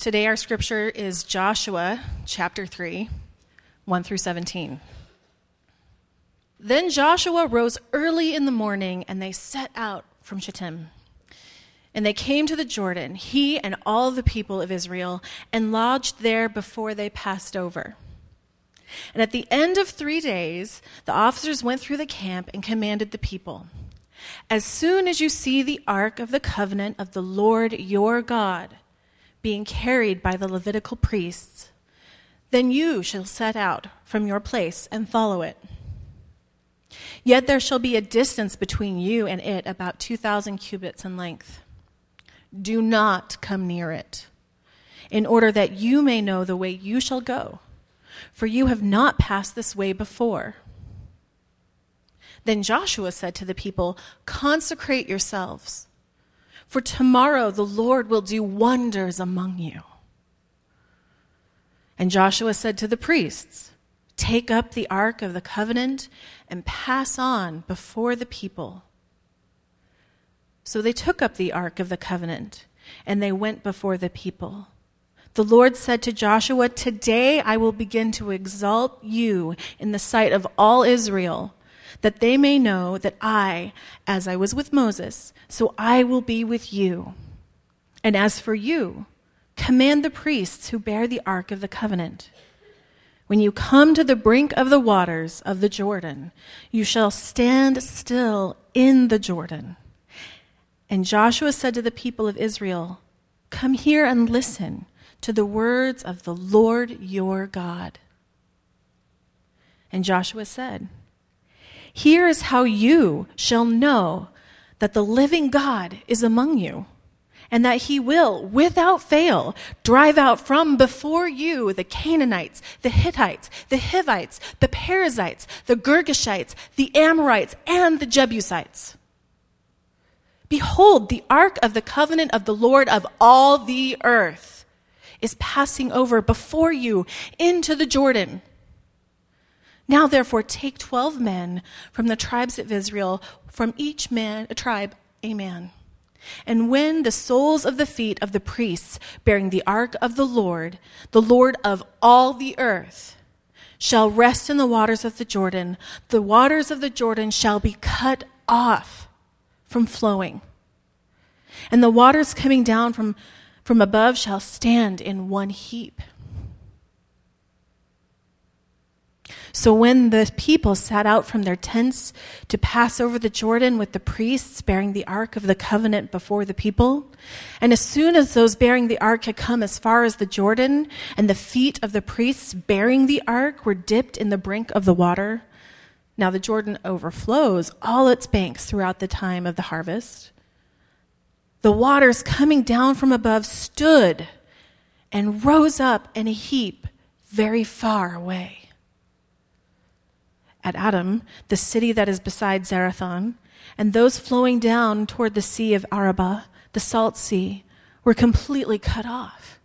Today, our scripture is Joshua chapter 3, 1 through 17. Then Joshua rose early in the morning, and they set out from Shittim. And they came to the Jordan, he and all the people of Israel, and lodged there before they passed over. And at the end of three days, the officers went through the camp and commanded the people As soon as you see the ark of the covenant of the Lord your God, being carried by the Levitical priests, then you shall set out from your place and follow it. Yet there shall be a distance between you and it about 2,000 cubits in length. Do not come near it, in order that you may know the way you shall go, for you have not passed this way before. Then Joshua said to the people, Consecrate yourselves for tomorrow the Lord will do wonders among you. And Joshua said to the priests, Take up the ark of the covenant and pass on before the people. So they took up the ark of the covenant and they went before the people. The Lord said to Joshua, Today I will begin to exalt you in the sight of all Israel that they may know that I, as I was with Moses, so I will be with you. And as for you, command the priests who bear the ark of the covenant. When you come to the brink of the waters of the Jordan, you shall stand still in the Jordan. And Joshua said to the people of Israel, Come here and listen to the words of the Lord your God. And Joshua said, here is how you shall know that the living God is among you, and that he will, without fail, drive out from before you the Canaanites, the Hittites, the Hivites, the Perizzites, the Girgashites, the Amorites, and the Jebusites. Behold, the ark of the covenant of the Lord of all the earth is passing over before you into the Jordan. Now, therefore, take 12 men from the tribes of Israel, from each man, a tribe, a man. And when the soles of the feet of the priests bearing the ark of the Lord, the Lord of all the earth, shall rest in the waters of the Jordan, the waters of the Jordan shall be cut off from flowing. And the waters coming down from, from above shall stand in one heap. So when the people sat out from their tents to pass over the Jordan with the priests bearing the ark of the covenant before the people, and as soon as those bearing the ark had come as far as the Jordan, and the feet of the priests bearing the ark were dipped in the brink of the water, now the Jordan overflows all its banks throughout the time of the harvest. The waters coming down from above stood and rose up in a heap very far away at Adam, the city that is beside Zarethan, and those flowing down toward the sea of Arabah, the salt sea, were completely cut off.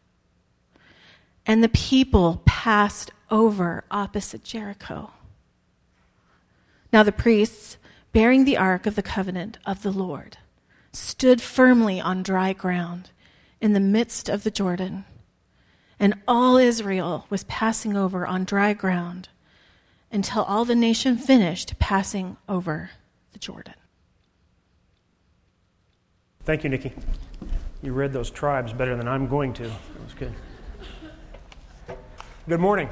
And the people passed over opposite Jericho. Now the priests, bearing the ark of the covenant of the Lord, stood firmly on dry ground in the midst of the Jordan. And all Israel was passing over on dry ground until all the nation finished passing over the Jordan. Thank you, Nikki. You read those tribes better than I'm going to. That was good. Good morning.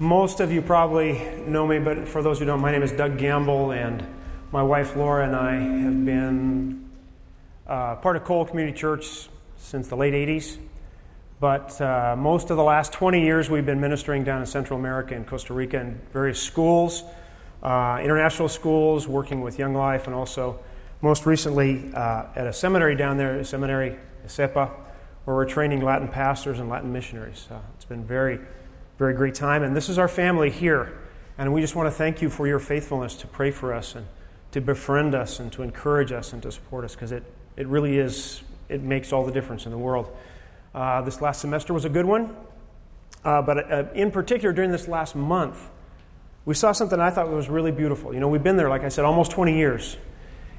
Most of you probably know me, but for those who don't, my name is Doug Gamble, and my wife Laura and I have been uh, part of Cole Community Church since the late 80s. But uh, most of the last 20 years, we've been ministering down in Central America and Costa Rica in various schools, uh, international schools, working with Young Life, and also most recently uh, at a seminary down there, Seminary CEPA, where we're training Latin pastors and Latin missionaries. It's been very, very great time. And this is our family here. And we just want to thank you for your faithfulness to pray for us and to befriend us and to encourage us and to support us because it, it really is, it makes all the difference in the world. Uh, this last semester was a good one. Uh, but uh, in particular, during this last month, we saw something I thought was really beautiful. You know, we've been there, like I said, almost 20 years.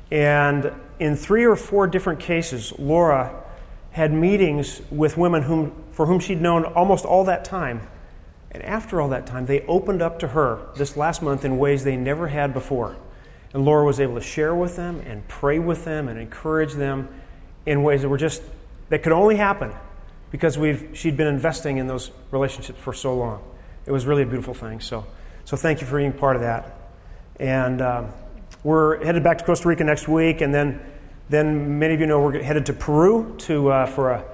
And in three or four different cases, Laura had meetings with women whom, for whom she'd known almost all that time. And after all that time, they opened up to her this last month in ways they never had before. And Laura was able to share with them and pray with them and encourage them in ways that were just, that could only happen because we've, she'd been investing in those relationships for so long. It was really a beautiful thing. So, so thank you for being part of that. And um, we're headed back to Costa Rica next week, and then then many of you know we're headed to Peru to, uh, for, a,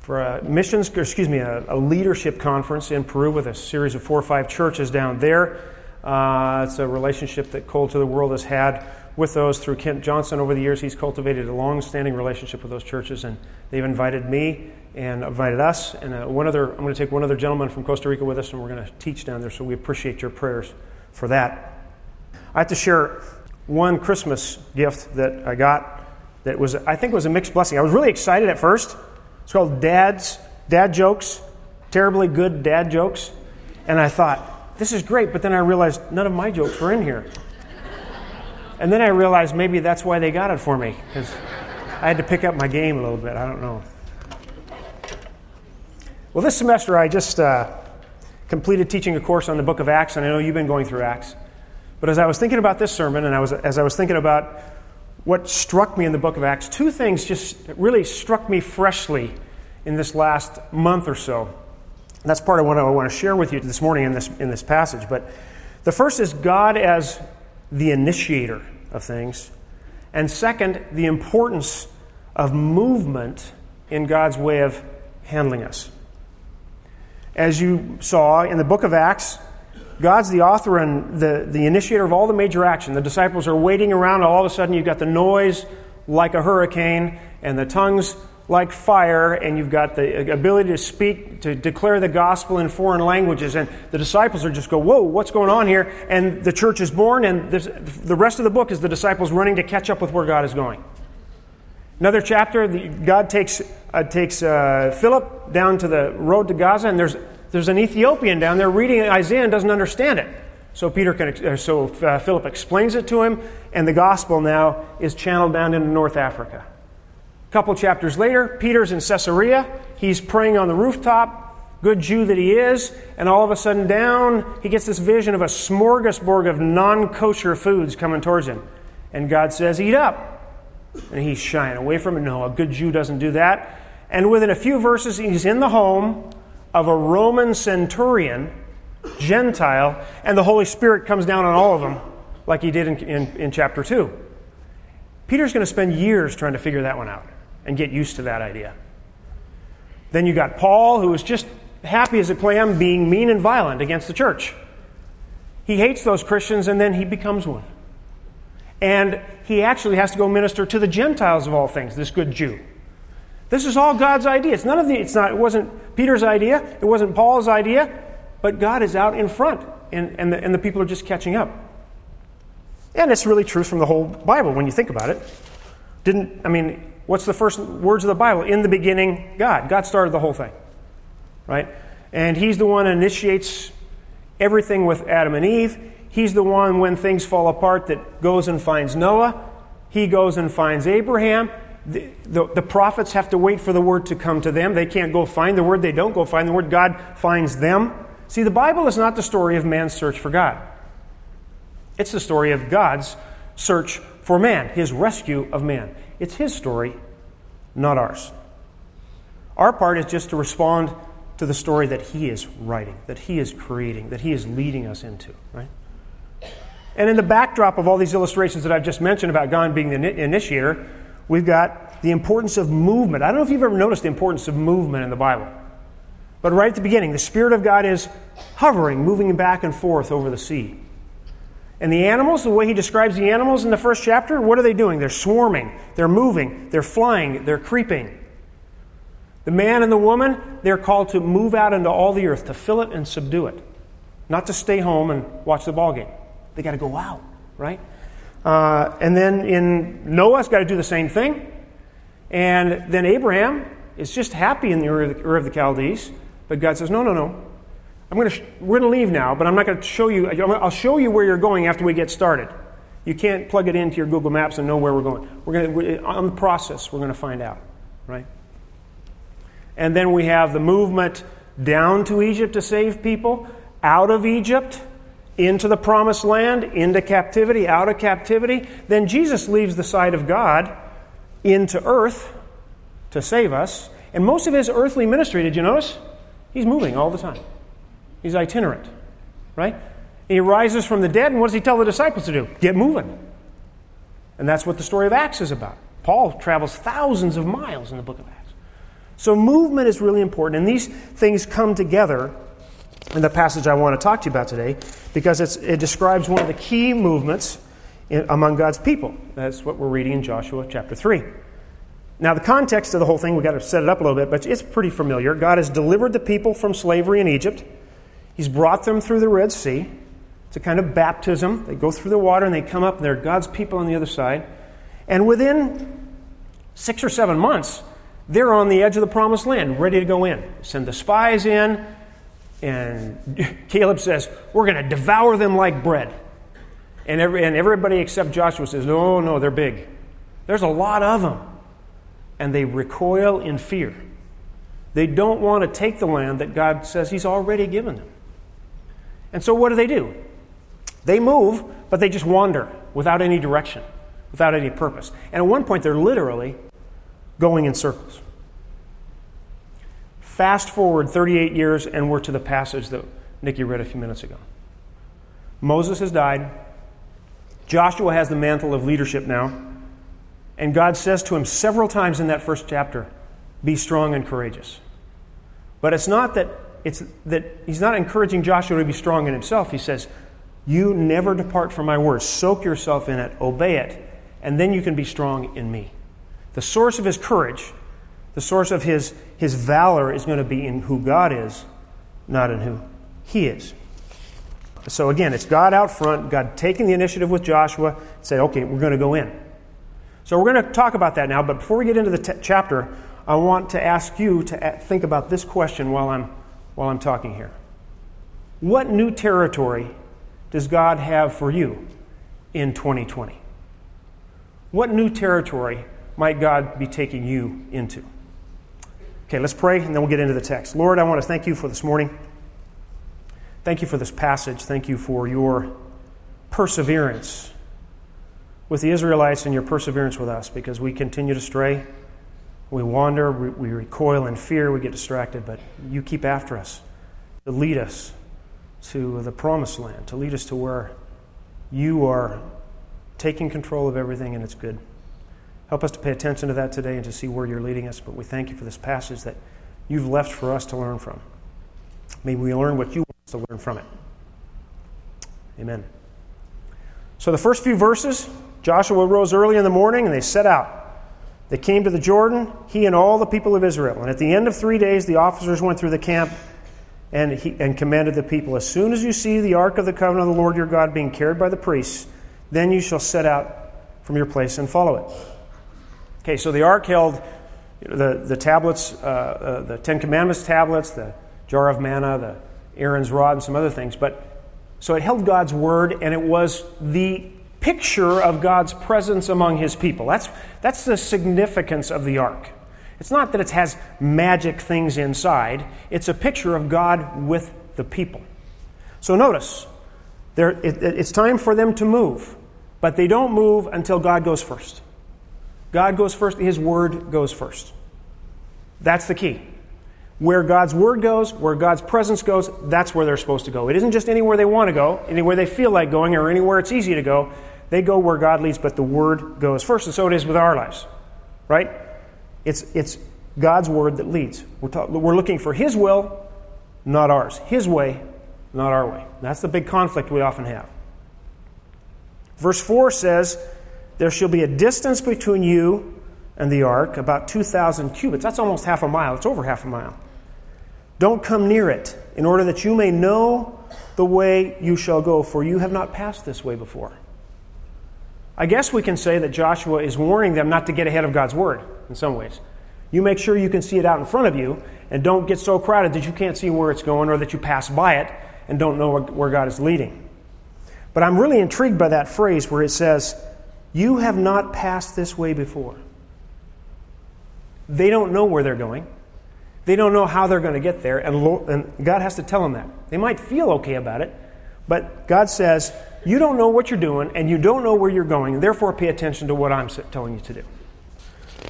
for a missions, excuse me, a, a, leadership conference in Peru with a series of four or five churches down there. Uh, it's a relationship that Cole to the World has had with those through Kent Johnson over the years. He's cultivated a long standing relationship with those churches, and they've invited me and invited us. And uh, one other, I'm going to take one other gentleman from Costa Rica with us, and we're going to teach down there, so we appreciate your prayers for that. I have to share one Christmas gift that I got that was, I think, was a mixed blessing. I was really excited at first. It's called Dad's Dad Jokes, terribly good dad jokes. And I thought, this is great, but then I realized none of my jokes were in here. And then I realized maybe that's why they got it for me, because I had to pick up my game a little bit. I don't know. Well, this semester I just uh, completed teaching a course on the book of Acts, and I know you've been going through Acts. But as I was thinking about this sermon, and I was, as I was thinking about what struck me in the book of Acts, two things just really struck me freshly in this last month or so. That's part of what I want to share with you this morning in this, in this passage. But the first is God as the initiator of things. And second, the importance of movement in God's way of handling us. As you saw in the book of Acts, God's the author and the, the initiator of all the major action. The disciples are waiting around, and all of a sudden you've got the noise like a hurricane, and the tongues like fire, and you've got the ability to speak, to declare the gospel in foreign languages. And the disciples are just go, Whoa, what's going on here? And the church is born, and the rest of the book is the disciples running to catch up with where God is going. Another chapter, God takes, uh, takes uh, Philip down to the road to Gaza, and there's there's an Ethiopian down there reading Isaiah and doesn't understand it. So Peter can, uh, so uh, Philip explains it to him, and the gospel now is channeled down into North Africa. A couple chapters later, Peter's in Caesarea. He's praying on the rooftop, good Jew that he is, and all of a sudden down, he gets this vision of a smorgasbord of non-kosher foods coming towards him. And God says, "Eat up." And he's shying away from it. No, a good Jew doesn't do that. And within a few verses, he's in the home of a Roman centurion, Gentile, and the Holy Spirit comes down on all of them, like he did in, in, in chapter 2. Peter's going to spend years trying to figure that one out and get used to that idea. Then you got Paul, who is just happy as a clam, being mean and violent against the church. He hates those Christians, and then he becomes one. And he actually has to go minister to the Gentiles of all things, this good Jew. This is all God's idea. It's none of the, it's not, it wasn't Peter's idea, it wasn't Paul's idea, but God is out in front, and, and, the, and the people are just catching up. And it's really true from the whole Bible when you think about it. Didn't, I mean, what's the first words of the Bible? In the beginning, God. God started the whole thing, right? And He's the one that initiates everything with Adam and Eve. He's the one, when things fall apart, that goes and finds Noah. He goes and finds Abraham the, the, the, prophets have to wait for the word to come to them. They can't go find the word. They don't go find the word. God finds them. See, the Bible is not the story of man's search for God. It's the story of God's search for man, his rescue of man. It's his story, not ours. Our part is just to respond to the story that he is writing, that he is creating, that he is leading us into, right? And in the backdrop of all these illustrations that I've just mentioned about God being the initiator, we've got the importance of movement. I don't know if you've ever noticed the importance of movement in the Bible. But right at the beginning, the Spirit of God is hovering, moving back and forth over the sea. And the animals, the way he describes the animals in the first chapter, what are they doing? They're swarming, they're moving, they're flying, they're creeping. The man and the woman, they're called to move out into all the earth, to fill it and subdue it. Not to stay home and watch the ball game. They got to go out, right? Uh, and then in Noah's got to do the same thing. And then Abraham is just happy in the Ur of, the Chaldees. But God says, no, no, no. I'm to we're going to leave now, but I'm not going to show you. I'll show you where you're going after we get started. You can't plug it into your Google Maps and know where we're going. We're going to, on the process, we're going to find out, right? And then we have the movement down to Egypt to save people, out of Egypt, into the promised land, into captivity, out of captivity. Then Jesus leaves the side of God into earth to save us. And most of his earthly ministry, did you notice? He's moving all the time. He's itinerant, right? He rises from the dead, and what does he tell the disciples to do? Get moving. And that's what the story of Acts is about. Paul travels thousands of miles in the book of Acts. So, movement is really important, and these things come together in the passage I want to talk to you about today because it describes one of the key movements in, among God's people. That's what we're reading in Joshua chapter 3. Now, the context of the whole thing, we've got to set it up a little bit, but it's pretty familiar. God has delivered the people from slavery in Egypt, He's brought them through the Red Sea. It's a kind of baptism. They go through the water and they come up, and they're God's people on the other side. And within six or seven months, they're on the edge of the promised land, ready to go in. Send the spies in, and Caleb says, We're going to devour them like bread. And, every, and everybody except Joshua says, No, no, they're big. There's a lot of them. And they recoil in fear. They don't want to take the land that God says He's already given them. And so what do they do? They move, but they just wander without any direction, without any purpose. And at one point, they're literally going in circles. Fast forward 38 years, and we're to the passage that Nikki read a few minutes ago. Moses has died. Joshua has the mantle of leadership now. And God says to him several times in that first chapter, Be strong and courageous. But it's not that, it's that he's not encouraging Joshua to be strong in himself. He says, You never depart from my word. Soak yourself in it, obey it, and then you can be strong in me. The source of his courage, the source of his, his valor is going to be in who God is, not in who he is. So again, it's God out front, God taking the initiative with Joshua, say, okay, we're going to go in. So we're going to talk about that now, but before we get into the t- chapter, I want to ask you to think about this question while I'm, while I'm talking here. What new territory does God have for you in 2020? What new territory might God be taking you into? Okay, let's pray and then we'll get into the text. Lord, I want to thank you for this morning. Thank you for this passage. Thank you for your perseverance with the Israelites and your perseverance with us because we continue to stray. We wander, we recoil in fear, we get distracted, but you keep after us to lead us to the promised land, to lead us to where you are taking control of everything and it's good. Help us to pay attention to that today and to see where you're leading us. But we thank you for this passage that you've left for us to learn from. May we learn what you want us to learn from it. Amen. So, the first few verses Joshua rose early in the morning and they set out. They came to the Jordan, he and all the people of Israel. And at the end of three days, the officers went through the camp and, he, and commanded the people As soon as you see the ark of the covenant of the Lord your God being carried by the priests, then you shall set out from your place and follow it. Okay, so the ark held the, the tablets, uh, uh, the Ten Commandments tablets, the jar of manna, the Aaron's rod, and some other things. But so it held God's word, and it was the picture of God's presence among his people. That's, that's the significance of the ark. It's not that it has magic things inside, it's a picture of God with the people. So notice, there, it, it's time for them to move, but they don't move until God goes first. God goes first, His Word goes first. That's the key. Where God's Word goes, where God's presence goes, that's where they're supposed to go. It isn't just anywhere they want to go, anywhere they feel like going, or anywhere it's easy to go. They go where God leads, but the Word goes first. And so it is with our lives, right? It's, it's God's Word that leads. We're, talk, we're looking for His will, not ours. His way, not our way. That's the big conflict we often have. Verse 4 says, there shall be a distance between you and the ark, about 2,000 cubits. That's almost half a mile. It's over half a mile. Don't come near it, in order that you may know the way you shall go, for you have not passed this way before. I guess we can say that Joshua is warning them not to get ahead of God's word in some ways. You make sure you can see it out in front of you, and don't get so crowded that you can't see where it's going or that you pass by it and don't know where God is leading. But I'm really intrigued by that phrase where it says, you have not passed this way before. They don't know where they're going. They don't know how they're going to get there, and, and God has to tell them that. They might feel okay about it, but God says, You don't know what you're doing, and you don't know where you're going, therefore pay attention to what I'm telling you to do.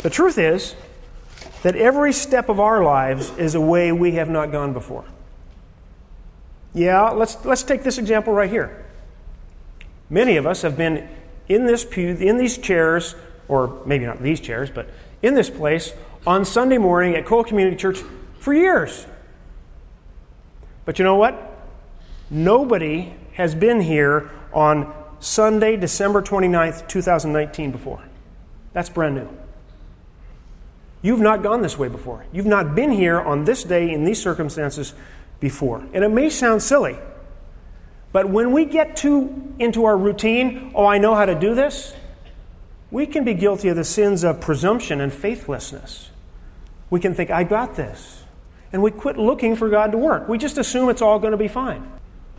The truth is that every step of our lives is a way we have not gone before. Yeah, let's, let's take this example right here. Many of us have been in this pew, in these chairs, or maybe not these chairs, but in this place on Sunday morning at Cole Community Church for years. But you know what? Nobody has been here on Sunday, December 29th, 2019 before. That's brand new. You've not gone this way before. You've not been here on this day in these circumstances before. And it may sound silly, but when we get too into our routine, oh, I know how to do this, we can be guilty of the sins of presumption and faithlessness. We can think, I got this. And we quit looking for God to work. We just assume it's all going to be fine.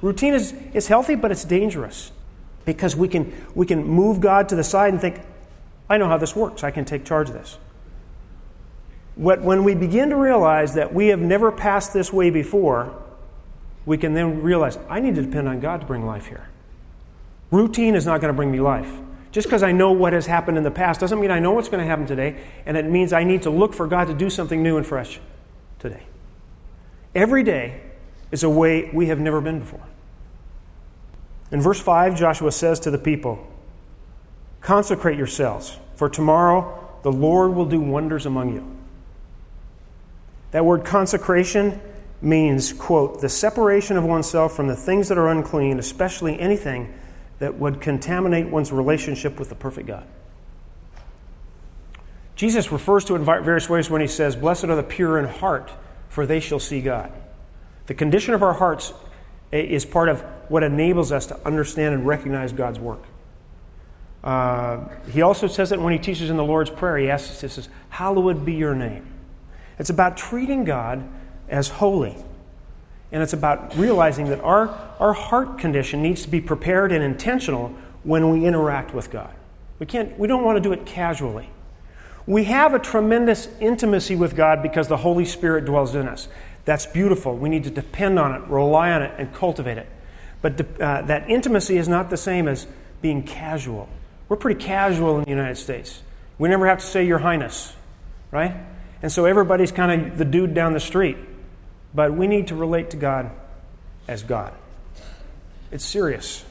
Routine is, is healthy, but it's dangerous because we can, we can move God to the side and think, I know how this works. I can take charge of this. When we begin to realize that we have never passed this way before, we can then realize, I need to depend on God to bring life here. Routine is not going to bring me life. Just because I know what has happened in the past doesn't mean I know what's going to happen today, and it means I need to look for God to do something new and fresh today. Every day is a way we have never been before. In verse 5, Joshua says to the people, Consecrate yourselves, for tomorrow the Lord will do wonders among you. That word consecration means, quote, the separation of oneself from the things that are unclean, especially anything that would contaminate one's relationship with the perfect God. Jesus refers to it in various ways when he says, Blessed are the pure in heart, for they shall see God. The condition of our hearts is part of what enables us to understand and recognize God's work. Uh, he also says that when he teaches in the Lord's Prayer, he asks, he says, Hallowed be your name. It's about treating God as holy. And it's about realizing that our, our heart condition needs to be prepared and intentional when we interact with God. We, can't, we don't want to do it casually. We have a tremendous intimacy with God because the Holy Spirit dwells in us. That's beautiful. We need to depend on it, rely on it, and cultivate it. But uh, that intimacy is not the same as being casual. We're pretty casual in the United States. We never have to say, Your Highness, right? And so everybody's kind of the dude down the street. But we need to relate to God as God. It's serious.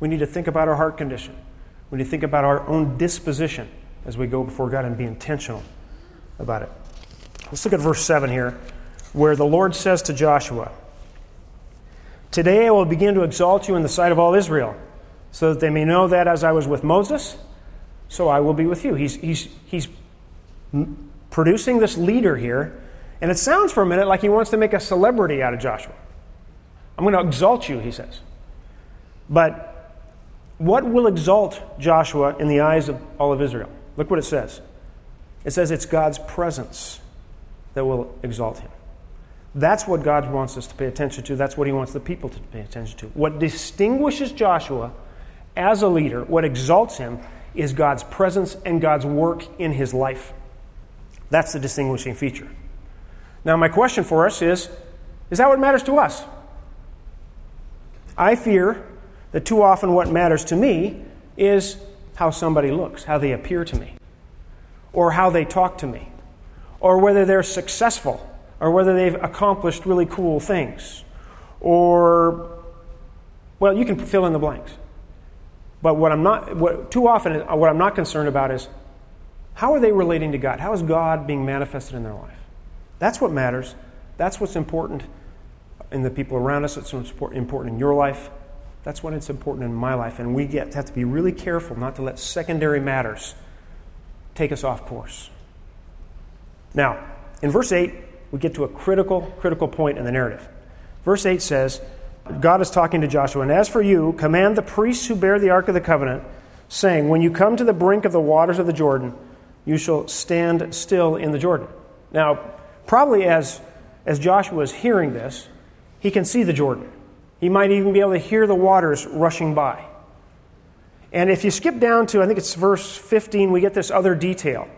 We need to think about our heart condition. We need to think about our own disposition as we go before God and be intentional about it. Let's look at verse 7 here, where the Lord says to Joshua, Today I will begin to exalt you in the sight of all Israel, so that they may know that as I was with Moses, so I will be with you. He's, he's, he's producing this leader here and it sounds for a minute like he wants to make a celebrity out of Joshua. I'm going to exalt you, he says. But what will exalt Joshua in the eyes of all of Israel? Look what it says. It says it's God's presence that will exalt him. That's what God wants us to pay attention to. That's what he wants the people to pay attention to. What distinguishes Joshua as a leader, what exalts him, is God's presence and God's work in his life. That's the distinguishing feature. Now, my question for us is is that what matters to us? I fear that too often what matters to me is how somebody looks, how they appear to me, or how they talk to me, or whether they're successful, or whether they've accomplished really cool things, or, well, you can fill in the blanks. But what I'm not, what, too often, what I'm not concerned about is how are they relating to God? How is God being manifested in their life? That's what matters. That's what's important in the people around us. It's important in your life. That's what it's important in my life. And we get, have to be really careful not to let secondary matters take us off course. Now, in verse 8, we get to a critical, critical point in the narrative. Verse 8 says, God is talking to Joshua, and as for you, command the priests who bear the Ark of the Covenant, saying, When you come to the brink of the waters of the Jordan, you shall stand still in the Jordan. Now, Probably as, as Joshua is hearing this, he can see the Jordan. He might even be able to hear the waters rushing by. And if you skip down to, I think it's verse 15, we get this other detail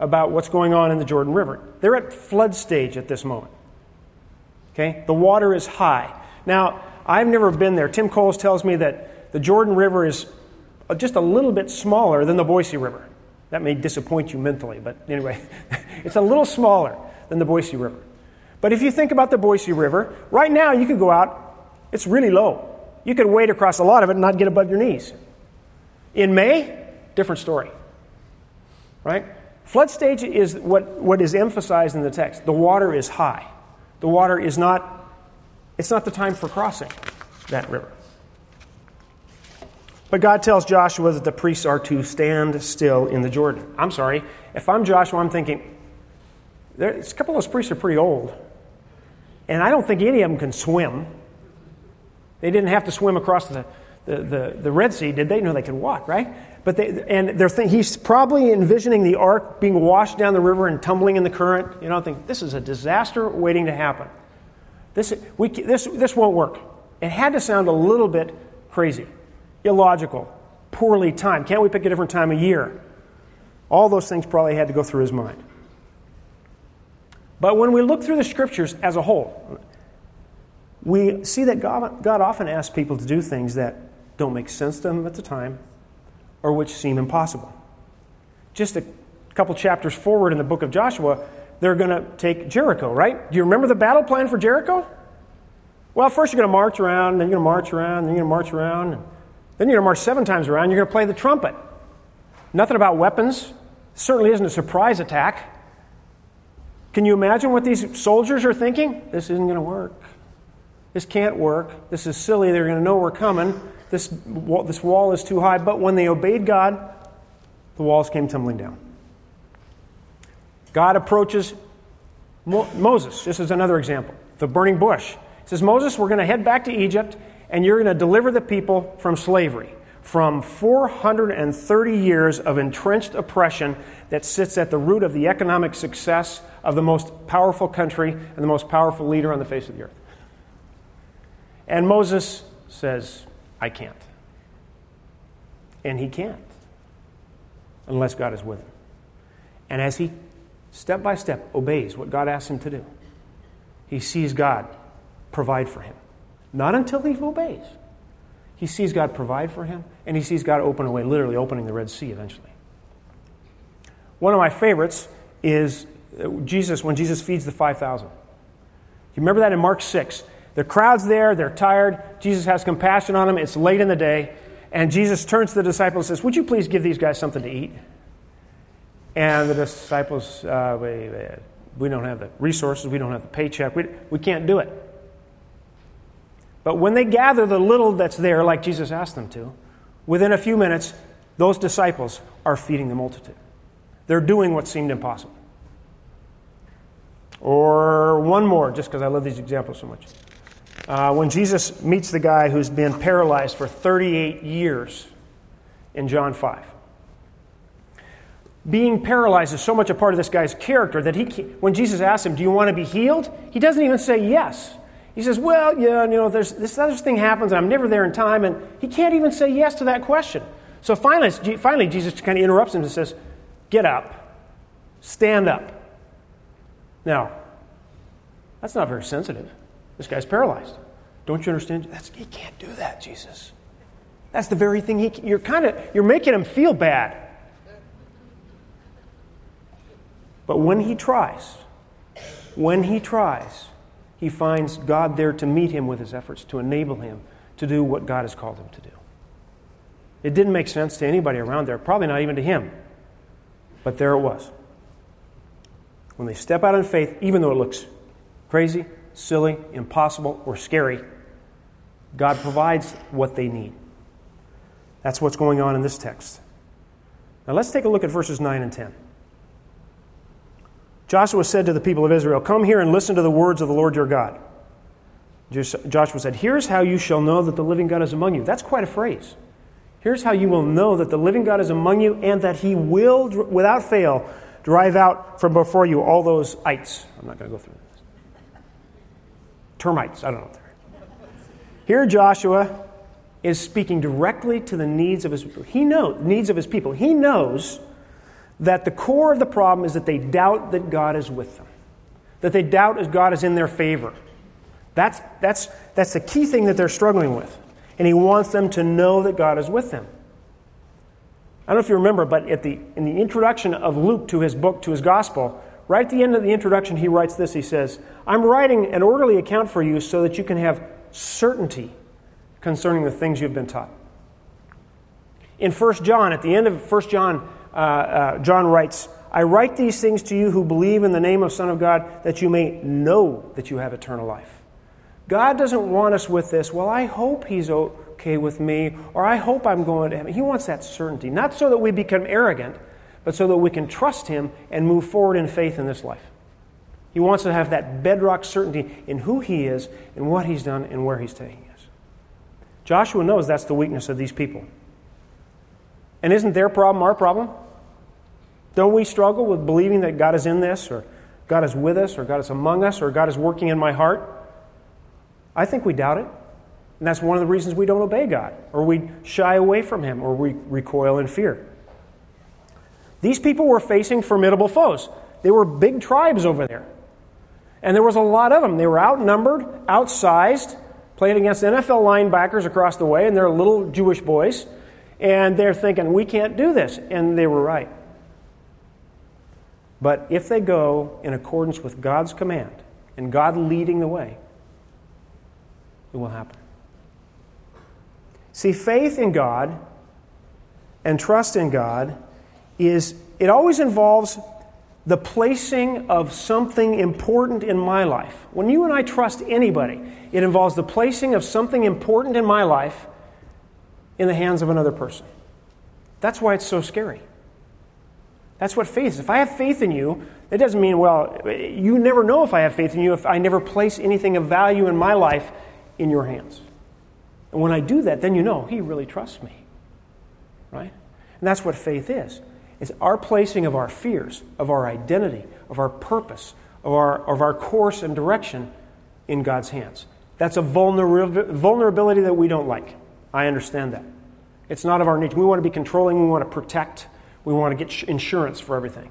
about what's going on in the Jordan River. They're at flood stage at this moment. Okay? The water is high. Now, I've never been there. Tim Coles tells me that the Jordan River is just a little bit smaller than the Boise River. That may disappoint you mentally, but anyway, it's a little smaller than the Boise River. But if you think about the Boise River, right now you could go out, it's really low. You could wade across a lot of it and not get above your knees. In May, different story. Right? Flood stage is what, what is emphasized in the text. The water is high. The water is not, it's not the time for crossing that river. But God tells Joshua that the priests are to stand still in the Jordan. I'm sorry, if I'm Joshua, I'm thinking, a couple of those priests are pretty old. And I don't think any of them can swim. They didn't have to swim across the, the, the, the Red Sea, did they? No, they could walk, right? But they, and they're he's probably envisioning the ark being washed down the river and tumbling in the current. You know, I think this is a disaster waiting to happen. This, we, this, this won't work. It had to sound a little bit crazy, illogical, poorly timed. Can't we pick a different time of year? All those things probably had to go through his mind. But when we look through the scriptures as a whole, we see that God, God often asks people to do things that don't make sense to them at the time or which seem impossible. Just a couple chapters forward in the book of Joshua, they're going to take Jericho, right? Do you remember the battle plan for Jericho? Well, first you're going to march around, then you're going to march around, then you're going to march around, then you're going to march seven times around, you're going to play the trumpet. Nothing about weapons. Certainly isn't a surprise attack. Can you imagine what these soldiers are thinking? This isn't going to work. This can't work. This is silly. They're going to know we're coming. This, this wall is too high. But when they obeyed God, the walls came tumbling down. God approaches Mo- Moses. This is another example. The burning bush. He says, Moses, we're going to head back to Egypt, and you're going to deliver the people from slavery, from 430 years of entrenched oppression that sits at the root of the economic success of the most powerful country and the most powerful leader on the face of the earth. And Moses says, I can't. And he can't unless God is with him. And as he step by step obeys what God asks him to do, he sees God provide for him. Not until he obeys. He sees God provide for him, and he sees God open a way, literally opening the Red Sea eventually. One of my favorites is uh, Jesus when Jesus feeds the 5,000. You remember that in Mark 6? The crowd's there, they're tired. Jesus has compassion on them. It's late in the day. And Jesus turns to the disciples and says, Would you please give these guys something to eat? And the disciples, uh, we, we don't have the resources, we don't have the paycheck, we, we can't do it. But when they gather the little that's there, like Jesus asked them to, within a few minutes, those disciples are feeding the multitude. They're doing what seemed impossible. Or one more, just because I love these examples so much uh, when Jesus meets the guy who's been paralyzed for 38 years in John 5. Being paralyzed is so much a part of this guy's character that he, when Jesus asks him, Do you want to be healed? He doesn't even say yes. He says, Well, yeah, you know, there's, this other thing happens, and I'm never there in time. And he can't even say yes to that question. So finally, finally Jesus kind of interrupts him and says, Get up, stand up. Now, that's not very sensitive. This guy's paralyzed. Don't you understand? That's, he can't do that, Jesus. That's the very thing he, you're kind of, you're making him feel bad. But when he tries, when he tries, he finds God there to meet him with his efforts, to enable him to do what God has called him to do. It didn't make sense to anybody around there, probably not even to him. But there it was. When they step out in faith, even though it looks crazy, silly, impossible, or scary, God provides what they need. That's what's going on in this text. Now let's take a look at verses 9 and 10. Joshua said to the people of Israel, Come here and listen to the words of the Lord your God. Joshua said, Here's how you shall know that the living God is among you. That's quite a phrase. Here's how you will know that the living God is among you and that he will, without fail, drive out from before you all those ites. I'm not going to go through this. termites. I don't know. what they're. Here, Joshua is speaking directly to the needs of his. He knows needs of his people. He knows that the core of the problem is that they doubt that God is with them, that they doubt that God is in their favor. That's, that's, that's the key thing that they're struggling with. And he wants them to know that God is with them. I don't know if you remember, but at the, in the introduction of Luke to his book, to his gospel, right at the end of the introduction, he writes this. He says, I'm writing an orderly account for you so that you can have certainty concerning the things you've been taught. In 1 John, at the end of 1 John, uh, uh, John writes, I write these things to you who believe in the name of Son of God that you may know that you have eternal life. God doesn't want us with this, well, I hope He's okay with me, or I hope I'm going to heaven. He wants that certainty, not so that we become arrogant, but so that we can trust Him and move forward in faith in this life. He wants to have that bedrock certainty in who He is and what He's done and where He's taking us. Joshua knows that's the weakness of these people. And isn't their problem our problem? Don't we struggle with believing that God is in this, or God is with us, or God is among us, or God is working in my heart? I think we doubt it. And that's one of the reasons we don't obey God, or we shy away from Him, or we recoil in fear. These people were facing formidable foes. They were big tribes over there. And there was a lot of them. They were outnumbered, outsized, playing against NFL linebackers across the way, and they're little Jewish boys. And they're thinking, we can't do this. And they were right. But if they go in accordance with God's command and God leading the way, it will happen. See, faith in God and trust in God is, it always involves the placing of something important in my life. When you and I trust anybody, it involves the placing of something important in my life in the hands of another person. That's why it's so scary. That's what faith is. If I have faith in you, it doesn't mean, well, you never know if I have faith in you if I never place anything of value in my life in your hands. And when I do that, then you know he really trusts me. Right? And that's what faith is. It's our placing of our fears, of our identity, of our purpose, of our, of our course and direction in God's hands. That's a vulnerability that we don't like. I understand that. It's not of our nature. We want to be controlling, we want to protect, we want to get insurance for everything.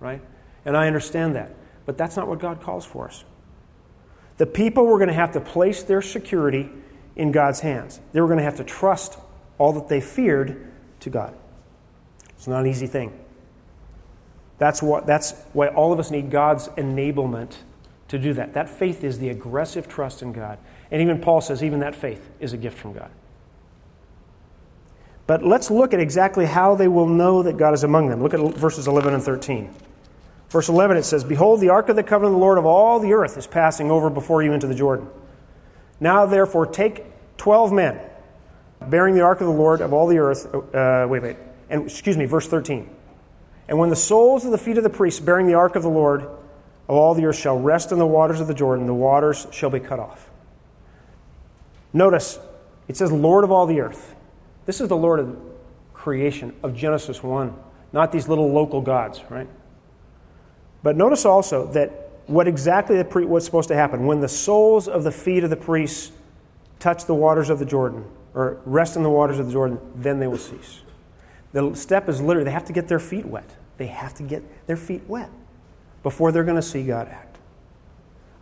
Right? And I understand that. But that's not what God calls for us. The people were going to have to place their security in God's hands. They were going to have to trust all that they feared to God. It's not an easy thing. That's, what, that's why all of us need God's enablement to do that. That faith is the aggressive trust in God. And even Paul says, even that faith is a gift from God. But let's look at exactly how they will know that God is among them. Look at verses 11 and 13. Verse 11 it says, Behold, the ark of the covenant of the Lord of all the earth is passing over before you into the Jordan. Now, therefore, take 12 men, bearing the ark of the Lord of all the earth. Uh, wait, wait. And, excuse me, verse 13. And when the soles of the feet of the priests bearing the ark of the Lord of all the earth shall rest in the waters of the Jordan, the waters shall be cut off. Notice, it says Lord of all the earth. This is the Lord of creation of Genesis 1, not these little local gods, right? But notice also that what exactly the pre- what's supposed to happen when the soles of the feet of the priests touch the waters of the Jordan or rest in the waters of the Jordan, then they will cease. The step is literally they have to get their feet wet. They have to get their feet wet before they're going to see God act.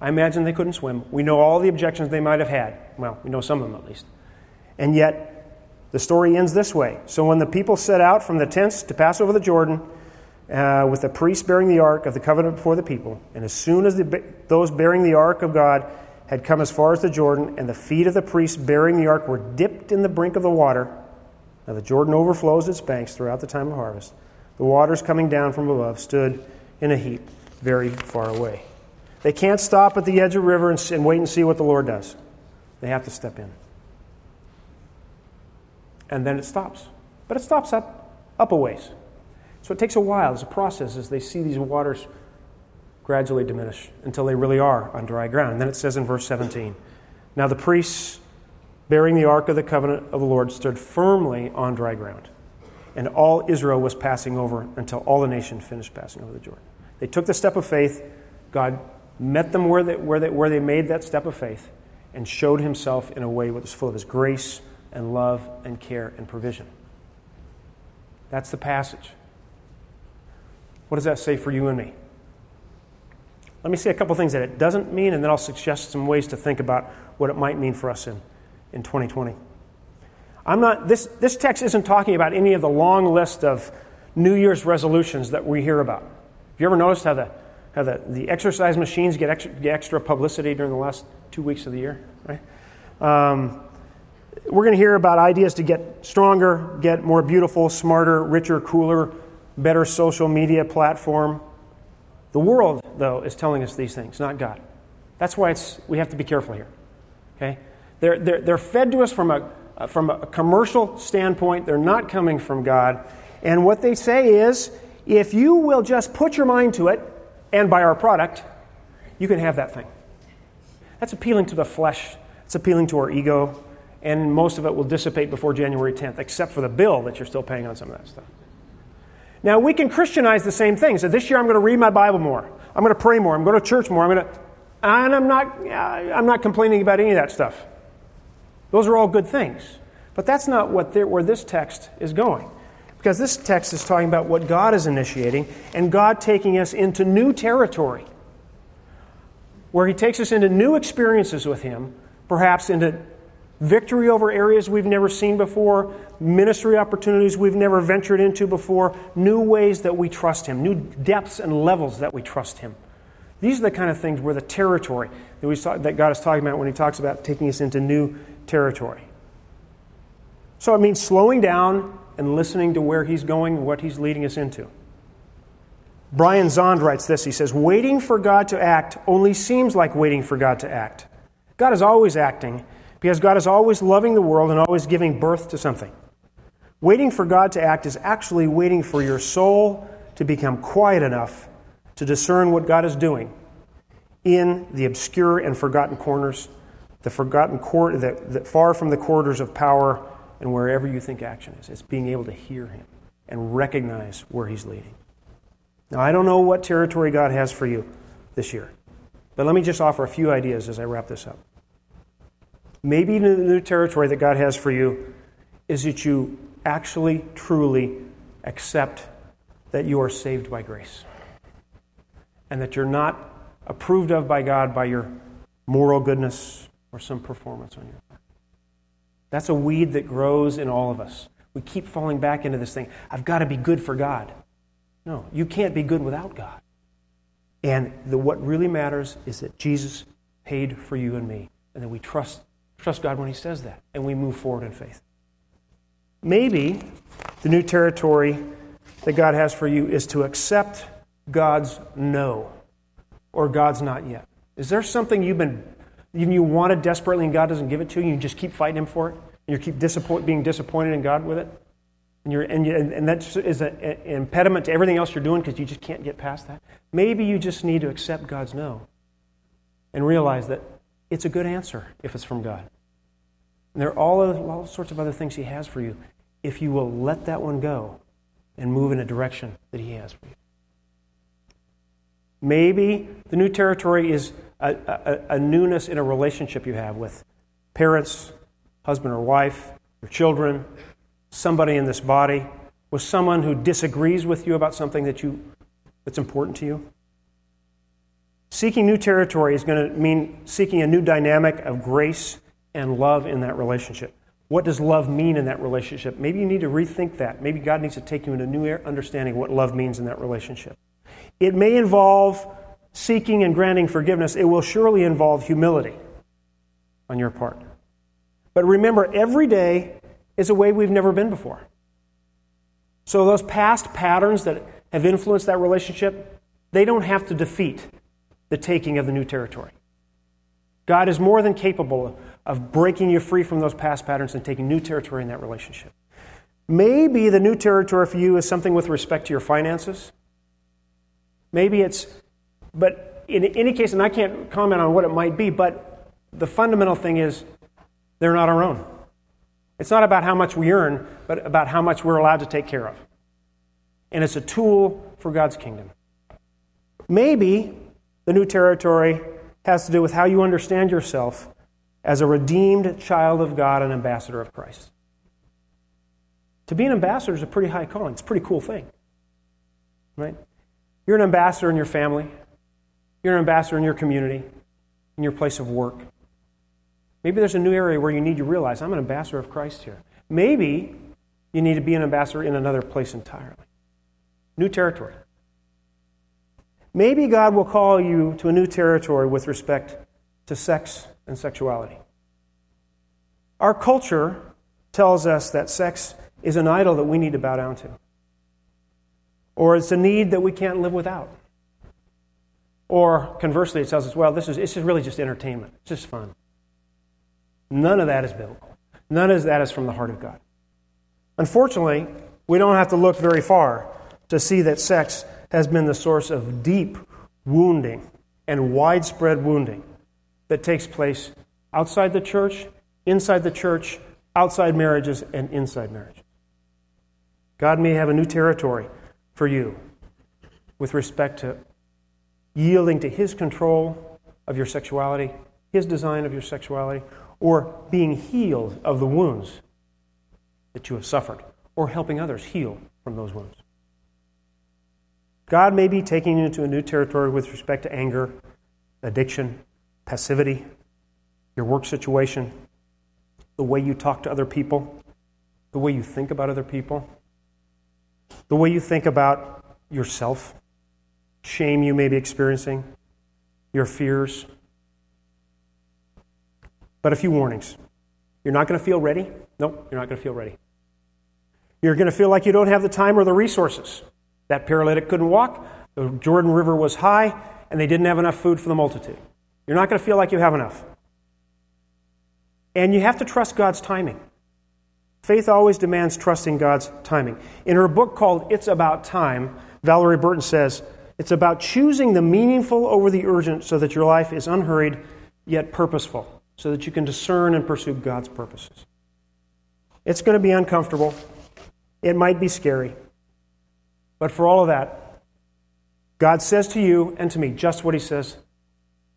I imagine they couldn't swim. We know all the objections they might have had. Well, we know some of them at least. And yet, the story ends this way. So when the people set out from the tents to pass over the Jordan, uh, with the priest bearing the ark of the covenant before the people. And as soon as the, those bearing the ark of God had come as far as the Jordan, and the feet of the priest bearing the ark were dipped in the brink of the water, now the Jordan overflows its banks throughout the time of harvest. The waters coming down from above stood in a heap very far away. They can't stop at the edge of the river and, and wait and see what the Lord does. They have to step in. And then it stops. But it stops up, up a ways. So it takes a while. It's a process as they see these waters gradually diminish until they really are on dry ground. And then it says in verse 17 Now the priests bearing the ark of the covenant of the Lord stood firmly on dry ground. And all Israel was passing over until all the nation finished passing over the Jordan. They took the step of faith. God met them where they, where they, where they made that step of faith and showed himself in a way that was full of his grace and love and care and provision. That's the passage. What does that say for you and me? Let me say a couple things that it doesn't mean, and then I'll suggest some ways to think about what it might mean for us in, in 2020. I'm not, this, this text isn't talking about any of the long list of New Year's resolutions that we hear about. Have you ever noticed how the, how the, the exercise machines get extra, get extra publicity during the last two weeks of the year? Right? Um, we're going to hear about ideas to get stronger, get more beautiful, smarter, richer, cooler, better social media platform. The world, though, is telling us these things, not God. That's why it's, we have to be careful here. Okay? They're, they're, they're fed to us from a, uh, from a commercial standpoint, they're not coming from God. And what they say is if you will just put your mind to it and buy our product, you can have that thing. That's appealing to the flesh, it's appealing to our ego, and most of it will dissipate before January 10th, except for the bill that you're still paying on some of that stuff. Now, we can Christianize the same thing. So this year I'm going to read my Bible more. I'm going to pray more. I'm going to church more. I'm going to, and I'm not, I'm not complaining about any of that stuff. Those are all good things. But that's not what where this text is going. Because this text is talking about what God is initiating and God taking us into new territory. Where He takes us into new experiences with Him, perhaps into victory over areas we've never seen before, ministry opportunities we've never ventured into before, new ways that we trust Him, new depths and levels that we trust Him. These are the kind of things where the territory that, we saw, that God is talking about when He talks about taking us into new territory. So it means slowing down and listening to where He's going and what He's leading us into. Brian Zahnd writes this. He says, Waiting for God to act only seems like waiting for God to act. God is always acting, because God is always loving the world and always giving birth to something. Waiting for God to act is actually waiting for your soul to become quiet enough to discern what God is doing in the obscure and forgotten corners, the forgotten court, the, far from the corridors of power, and wherever you think action is. It's being able to hear Him and recognize where He's leading. Now, I don't know what territory God has for you this year, but let me just offer a few ideas as I wrap this up. Maybe the new territory that God has for you is that you actually, truly accept that you are saved by grace and that you're not approved of by God by your moral goodness or some performance on your part. That's a weed that grows in all of us. We keep falling back into this thing. I've got to be good for God. No, you can't be good without God. And the, what really matters is that Jesus paid for you and me, and that we trust Trust God when He says that, and we move forward in faith. Maybe the new territory that God has for you is to accept God's no or God's not yet. Is there something you've been, you wanted desperately and God doesn't give it to you, and you just keep fighting Him for it? And you keep disappoint, being disappointed in God with it? And, you're, and, you, and that is an impediment to everything else you're doing because you just can't get past that? Maybe you just need to accept God's no and realize that it's a good answer if it's from God. And there are all, all sorts of other things He has for you if you will let that one go and move in a direction that He has for you. Maybe the new territory is a, a, a newness in a relationship you have with parents, husband or wife, your children, somebody in this body, with someone who disagrees with you about something that you, that's important to you. Seeking new territory is going to mean seeking a new dynamic of grace and love in that relationship. What does love mean in that relationship? Maybe you need to rethink that. Maybe God needs to take you into a new understanding of what love means in that relationship. It may involve seeking and granting forgiveness, it will surely involve humility on your part. But remember, every day is a way we've never been before. So, those past patterns that have influenced that relationship, they don't have to defeat the taking of the new territory. God is more than capable of breaking you free from those past patterns and taking new territory in that relationship. Maybe the new territory for you is something with respect to your finances. Maybe it's, but in any case, and I can't comment on what it might be, but the fundamental thing is they're not our own. It's not about how much we earn, but about how much we're allowed to take care of. And it's a tool for God's kingdom. Maybe the new territory has to do with how you understand yourself as a redeemed child of God and ambassador of Christ. To be an ambassador is a pretty high calling. It's a pretty cool thing. Right? You're an ambassador in your family. You're an ambassador in your community, in your place of work. Maybe there's a new area where you need to realize I'm an ambassador of Christ here. Maybe you need to be an ambassador in another place entirely. New territory. Maybe God will call you to a new territory with respect to sex and sexuality. Our culture tells us that sex is an idol that we need to bow down to, or it's a need that we can't live without. Or conversely, it tells us, well, this is, is really just entertainment, it's just fun. None of that is biblical. None of that is from the heart of God. Unfortunately, we don't have to look very far to see that sex has been the source of deep wounding and widespread wounding that takes place outside the church, inside the church, outside marriages, and inside marriage. God may have a new territory for you with respect to yielding to His control of your sexuality, His design of your sexuality, or being healed of the wounds that you have suffered, or helping others heal from those wounds. God may be taking you into a new territory with respect to anger, addiction, passivity, your work situation, the way you talk to other people, the way you think about other people, the way you think about yourself, shame you may be experiencing, your fears. But a few warnings. You're not going to feel ready. Nope, you're not going to feel ready. You're going to feel like you don't have the time or the resources. That paralytic couldn't walk, the Jordan River was high, and they didn't have enough food for the multitude. You're not going to feel like you have enough. And you have to trust God's timing. Faith always demands trusting God's timing. In her book called It's About Time, Valorie Burton says, It's about choosing the meaningful over the urgent so that your life is unhurried yet purposeful, so that you can discern and pursue God's purposes. It's going to be uncomfortable. It might be scary. But for all of that, God says to you and to me just what He says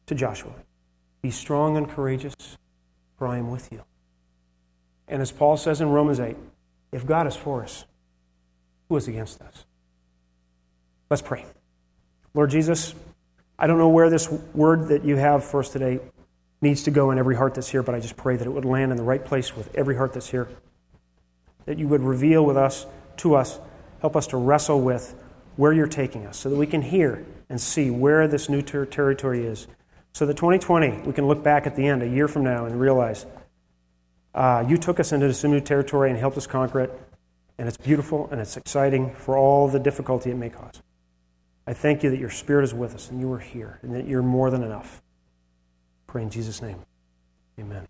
to Joshua Be strong and courageous, for I am with you. And as Paul says in Romans 8, if God is for us, who is against us? Let's pray. Lord Jesus, I don't know where this word that you have for us today needs to go in every heart that's here, but I just pray that it would land in the right place with every heart that's here. That you would reveal with us, to us, Help us to wrestle with where you're taking us so that we can hear and see where this new ter- territory is. So that 2020, we can look back at the end, a year from now, and realize uh, you took us into this new territory and helped us conquer it. And it's beautiful and it's exciting for all the difficulty it may cause. I thank you that your Spirit is with us and you are here and that you're more than enough. Pray in Jesus' name. Amen.